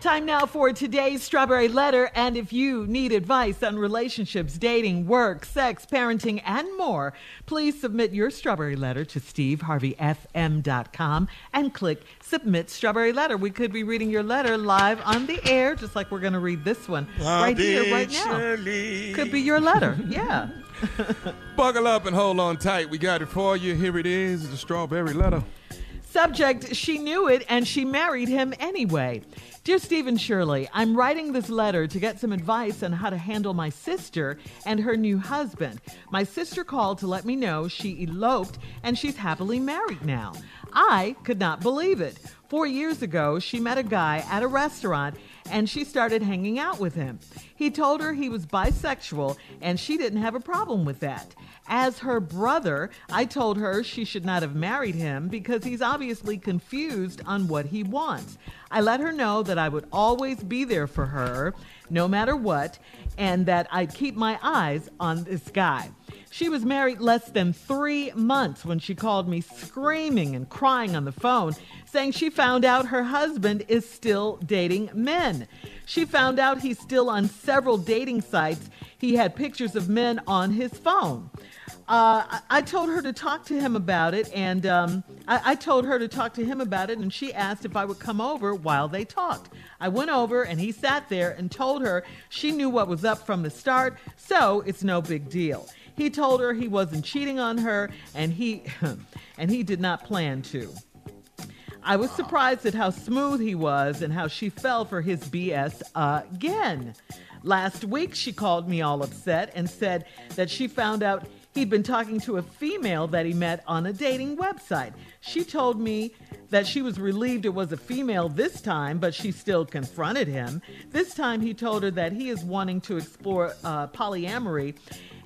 Time now for today's Strawberry Letter. And if you need advice on relationships, dating, work, sex, parenting, and more, please submit your Strawberry Letter to steveharveyfm.com and click Submit Strawberry Letter. We could be reading your letter live on the air, just like we're going to read this one right here, right now. Could be your letter. Yeah. Buckle up and hold on tight. We got it for you. Here it is, the strawberry letter. Subject, she knew it and she married him anyway. Dear Steve and Shirley, I'm writing this letter to get some advice on how to handle my sister and her new husband. My sister called to let me know she eloped and she's happily married now. I could not believe it. Four years ago, she met a guy at a restaurant and she started hanging out with him. He told her he was bisexual and she didn't have a problem with that. As her brother, I told her she should not have married him because he's obviously confused on what he wants. I let her know that I would always be there for her, no matter what, and that I'd keep my eyes on this guy. She was married less than three months when she called me screaming and crying on the phone, saying she found out her husband is still dating men. She found out he's still on several dating sites. He had pictures of men on his phone. Uh, I, told her to talk to him about it, and um, I, I told her to talk to him about it, and she asked if I would come over while they talked. I went over, and he sat there and told her she knew what was up from the start, so it's no big deal. He told her he wasn't cheating on her, and he and he did not plan to. I was surprised at how smooth he was and how she fell for his BS again. Last week, she called me all upset and said that she found out he'd been talking to a female that he met on a dating website. She told me that she was relieved it was a female this time, but she still confronted him. This time, he told her that he is wanting to explore uh, polyamory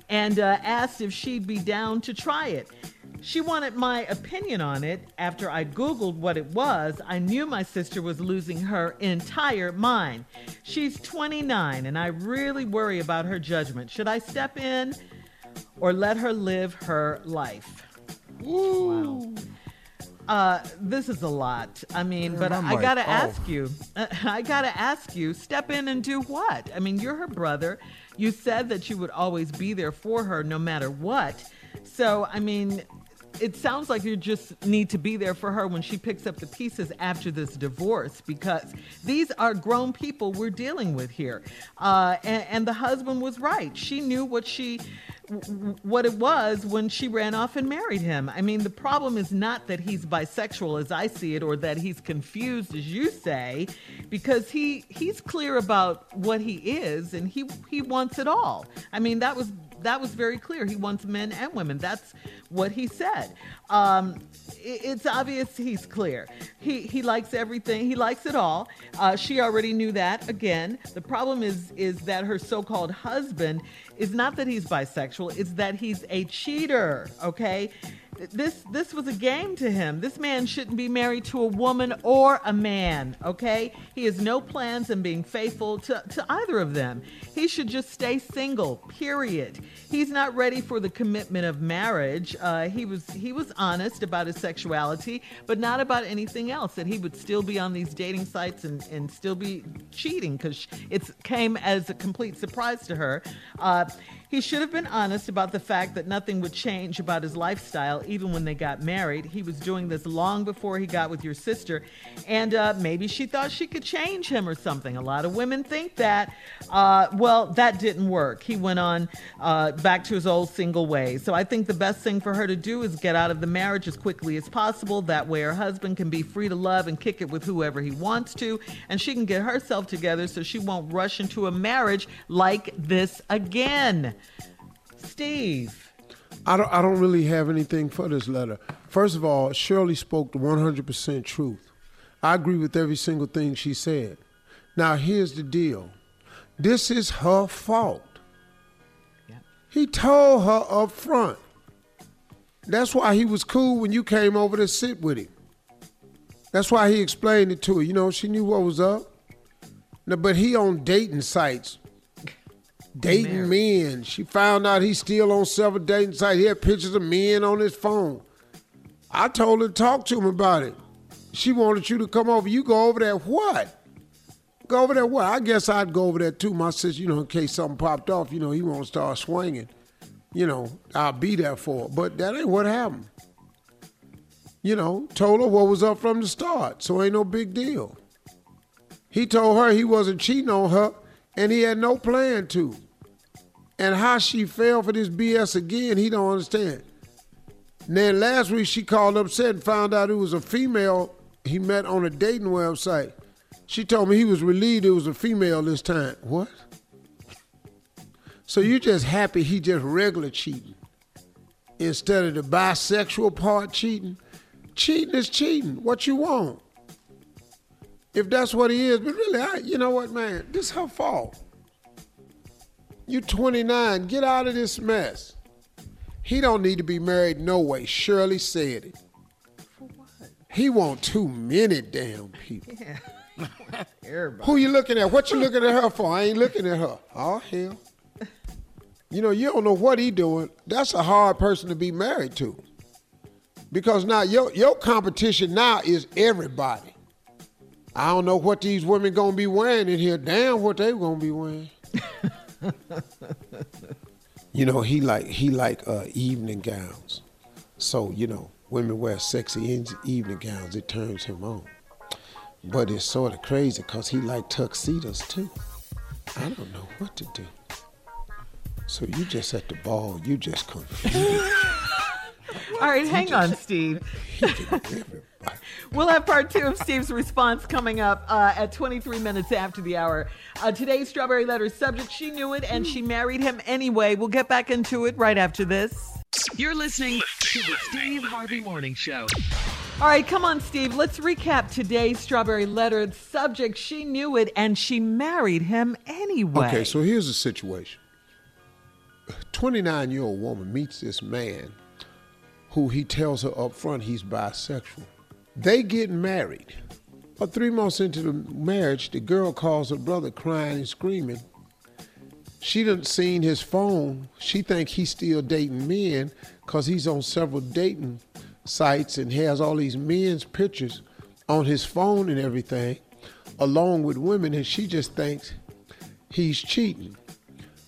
and uh, asked if she'd be down to try it. She wanted my opinion on it. After I Googled what it was, I knew my sister was losing her entire mind. She's 29, and I really worry about her judgment. Should I step in or let her live her life? Wow. Uh, this is a lot. I mean, but I'm I gotta oh. ask you. I gotta ask you. Step in and do what? I mean, you're her brother. You said that you would always be there for her no matter what. So, I mean, it sounds like you just need to be there for her when she picks up the pieces after this divorce because these are grown people we're dealing with here. Uh, and, and the husband was right. She knew what she what it was when she ran off and married him. I mean, the problem is not that he's bisexual as I see it or that he's confused as you say because he he's clear about what he is and he he wants it all. I mean, that was that was very clear. He wants men and women. That's what he said. Um, it's obvious he's clear. He he likes everything. He likes it all. Uh, she already knew that. Again, the problem is is that her so-called husband is not that he's bisexual. It's that he's a cheater. Okay. This this was a game to him. This man shouldn't be married to a woman or a man, okay? He has no plans on being faithful to, to either of them. He should just stay single, period. He's not ready for the commitment of marriage. Uh, he was he was honest about his sexuality, but not about anything else. That he would still be on these dating sites and, and still be cheating because it came as a complete surprise to her. Uh, he should have been honest about the fact that nothing would change about his lifestyle even when they got married. He was doing this long before he got with your sister, and uh, maybe she thought she could change him or something. A lot of women think that. Uh, well, that didn't work. He went on uh, back to his old single ways. So I think the best thing for her to do is get out of the marriage as quickly as possible. That way, her husband can be free to love and kick it with whoever he wants to, and she can get herself together so she won't rush into a marriage like this again. Steve. I don't, I don't really have anything for this letter. First of all, Shirley spoke the 100% truth. I agree with every single thing she said. Now, here's the deal this is her fault. Yep. He told her up front. That's why he was cool when you came over to sit with him. That's why he explained it to her. You know, she knew what was up. No, but he on dating sites dating men. She found out he's still on several dating sites. He had pictures of men on his phone. I told her to talk to him about it. She wanted you to come over. You go over there. What? Go over there. Well, I guess I'd go over there too. My sister, you know, in case something popped off, you know, he won't start swinging. You know, I'll be there for it. But that ain't what happened. You know, told her what was up from the start, so ain't no big deal. He told her he wasn't cheating on her, and he had no plan to. And how she fell for this BS again, he don't understand. And then last week she called upset and found out it was a female he met on a dating website. She told me he was relieved it was a female this time. What? So you just happy he just regular cheating instead of the bisexual part cheating? Cheating is cheating. What you want? If that's what he is, but really, I, you know what, man? This her fault. You 29. Get out of this mess. He don't need to be married no way. Shirley said it. For what? He want too many damn people. Yeah. Everybody. Who you looking at? What you looking at her for? I ain't looking at her. Oh hell. You know, you don't know what he doing. That's a hard person to be married to. Because now your your competition now is everybody. I don't know what these women gonna be wearing in here. Damn what they gonna be wearing. you know, he like he like uh, evening gowns. So, you know, women wear sexy evening gowns, it turns him on. But it's sort of crazy because he like tuxedos too. I don't know what to do. So you just at the ball, you just confused. All right, hang on, Steve. We'll have part two of Steve's response coming up uh, at 23 minutes after the hour. Uh, today's Strawberry Letter subject, she knew it and she married him anyway. We'll get back into it right after this. You're listening to the Steve Harvey Morning Show. All right, come on, Steve. Let's recap today's Strawberry Letter subject. She knew it and she married him anyway. Okay, so here's the situation 29 year old woman meets this man who he tells her up front he's bisexual. They get married. But three months into the marriage, the girl calls her brother crying and screaming. She done seen his phone. She think he's still dating men because he's on several dating sites and has all these men's pictures on his phone and everything, along with women, and she just thinks he's cheating.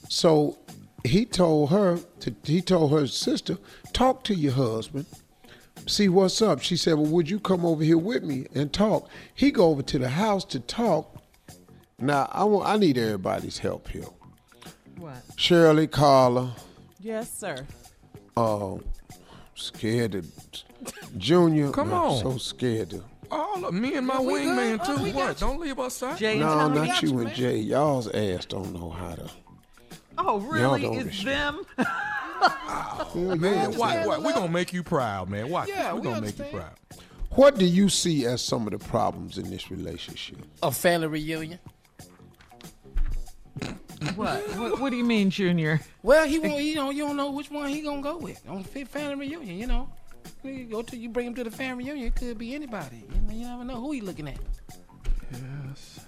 So he told her to, he told her sister, talk to your husband, see what's up. She said, Well, would you come over here with me and talk? He go over to the house to talk. Now I want I need everybody's help here. What? Shirley, Carla. Yes, sir. Oh, uh, scared to Junior. Come on. I'm so scared to. All of me and my wingman too. Oh, what? Don't leave us out. Jay no, not you and Jay. Y'all's ass don't know how to. Oh, really? It's them? oh, man, what, what? We're going to make you proud, man. Watch. Yeah, We're we going to make you proud. What do you see as some of the problems in this relationship? A family reunion. what? what? What do you mean, Junior? Well, he won't. You know, you don't know which one he gonna go with on family reunion. You know, you go to you bring him to the family reunion. It could be anybody. You, know, you never know who he looking at. Yes.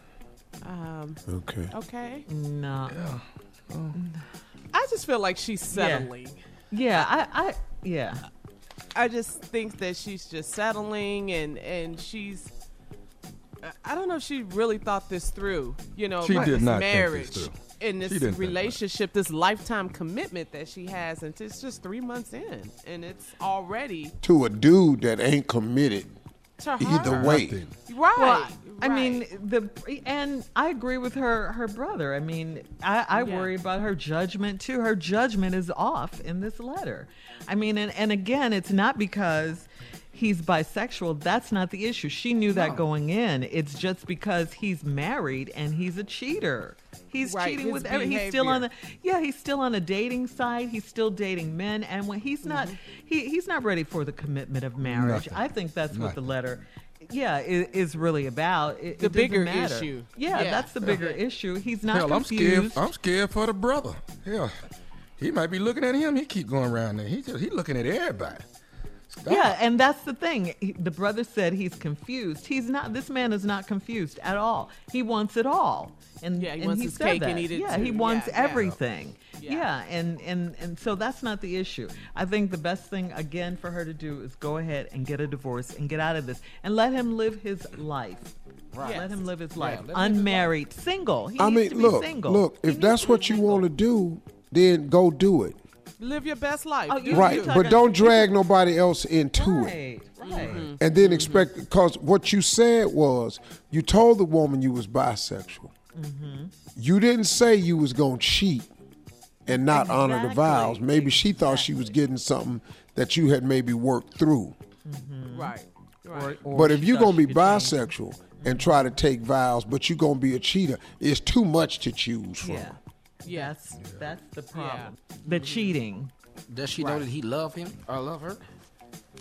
Um. Okay. Okay. No. Yeah. Oh. I just feel like she's settling. Yeah, I, I, yeah. I just think that she's just settling and and she's. I don't know if she really thought this through. You know, she did this not marriage think this in this relationship, this lifetime commitment that she has, and it's just three months in, and it's already to a dude that ain't committed to her. Either way, right? Well, I mean the and I agree with her her brother. I mean, I, I yeah. worry about her judgment too. Her judgment is off in this letter. I mean, and, and again, it's not because he's bisexual. That's not the issue. She knew that no. going in. It's just because he's married and he's a cheater. He's right, cheating with every. He's still on the. Yeah, he's still on a dating site. He's still dating men, and when he's not, mm-hmm. he he's not ready for the commitment of marriage. Nothing. I think that's Nothing. what the letter yeah, is, is really about. It, the it bigger matter. issue. Yeah, yeah, that's the bigger issue. He's not Hell, confused. I'm scared. I'm scared for the brother. Yeah, he might be looking at him. He keep going around there. He just he looking at everybody. Yeah, and that's the thing. He- The brother said he's confused. He's not. This man is not confused at all. He wants it all, and Yeah, he and wants he his cake that. and eat it Yeah, too. he wants Yeah, yeah. everything. Yeah. Yeah. and and and so that's not the issue. I think the best thing again for her to do is go ahead and get a divorce and get out of this and let him live his life. Right. Let him live his life. let him live his Unmarried, single. He I needs mean, to be look, single. look. He If that's what you want to do, then go do it. Live your best life. Oh, you- Right, you're but don't drag nobody else into it. Right, right. Mm-hmm. and then expect because what you said was you told the woman you was bisexual. Mm-hmm. You didn't say you was gonna cheat and not honor the vows. Maybe she thought she was getting something that you had maybe worked through. Right. Right. Or but if you're gonna be could change. bisexual and try to take vows, but you're gonna be a cheater, it's too much to choose from. Yeah. Yes. That's the problem. The cheating. Does she know that he love him or love her?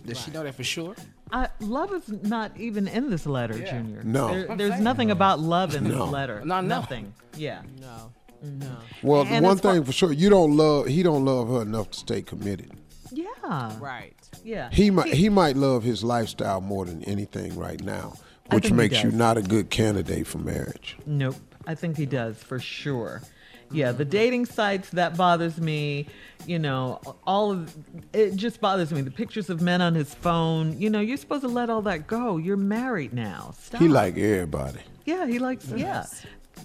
Does she know that for sure? Uh, love is not even in this letter, Junior. No. There- I'm there's saying. nothing about love in No. this letter. No, no. Nothing. Yeah. No. Mm-hmm. No. Well, the And one as far- thing for sure, you don't love. He don't love her enough to stay committed. Yeah. Right. Yeah. He might he might love his lifestyle more than anything right now, which think he makes you does. not a good candidate for marriage. Nope. I think he does for sure. Yeah, the dating sites that bothers me. You know, all of it just bothers me. The pictures of men on his phone. You know, you're supposed to let all that go. You're married now. Stop. He like everybody. Yeah, he likes. Yeah,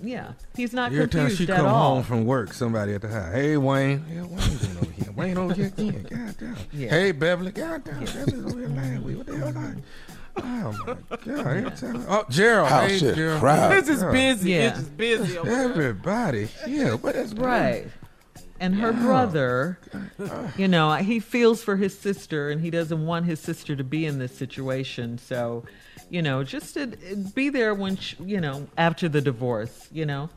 yeah. He's not Every time she at come all. home from work, somebody at the house. Hey Wayne, yeah, Wayne been over here. Wayne over here again. God damn. Yeah. Hey Beverly, God damn. Beverly over here last week. What the hell? Mm-hmm. Like? Oh my God! Every time- Oh Gerald, House hey shit Gerald. crowded. It's just Yeah. busy. Yeah. It's just busy. over there. Everybody, yeah. but What is Right. And her brother, you know, he feels for his sister and he doesn't want his sister to be in this situation. So, you know, just to be there when, she, you know, after the divorce, you know.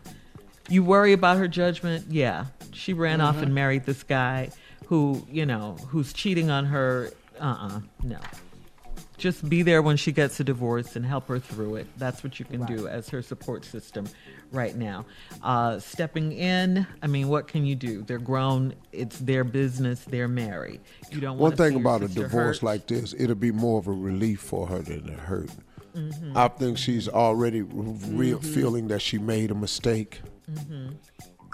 You worry about her judgment? Yeah. She ran off and married this guy who, you know, who's cheating on her. Uh uh No. Just be there when she gets a divorce and help her through it. That's what you can do as her support system right now. Uh, stepping in, I mean, what can you do? They're grown. It's their business. They're married. You don't One want thing about a divorce like this, it'll be more of a relief for her than a hurt. Mm-hmm. I think she's already r- real feeling that she made a mistake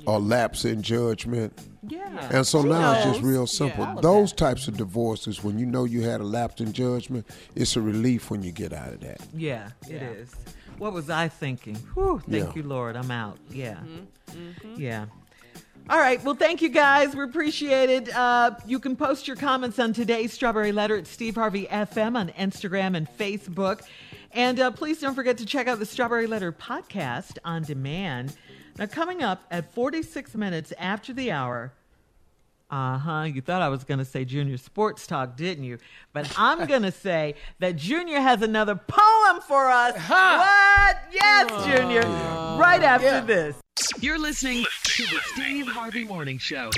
or lapse in judgment. yeah. And so She now it's just real simple. Yeah. Those types of divorces, when you know you had a lapse in judgment, it's a relief when you get out of that. Yeah, it Yeah. is. What was I thinking? Whew, thank Yeah. you, Lord. I'm out. Yeah. Mm-hmm. Yeah. All right. Well, thank you guys. We appreciate it. Uh, you can post your comments on today's Strawberry Letter at Steve Harvey FM on Instagram and Facebook. And uh, please don't forget to check out the Strawberry Letter podcast on demand. Now, coming up at 46 minutes after the hour, uh huh. You thought I was going to say Junior Sports Talk, didn't you? But I'm going to say that Junior has another poem for us. Huh. What? Yes, Junior. Right after Yeah. this. You're listening to the Steve Harvey Morning Show.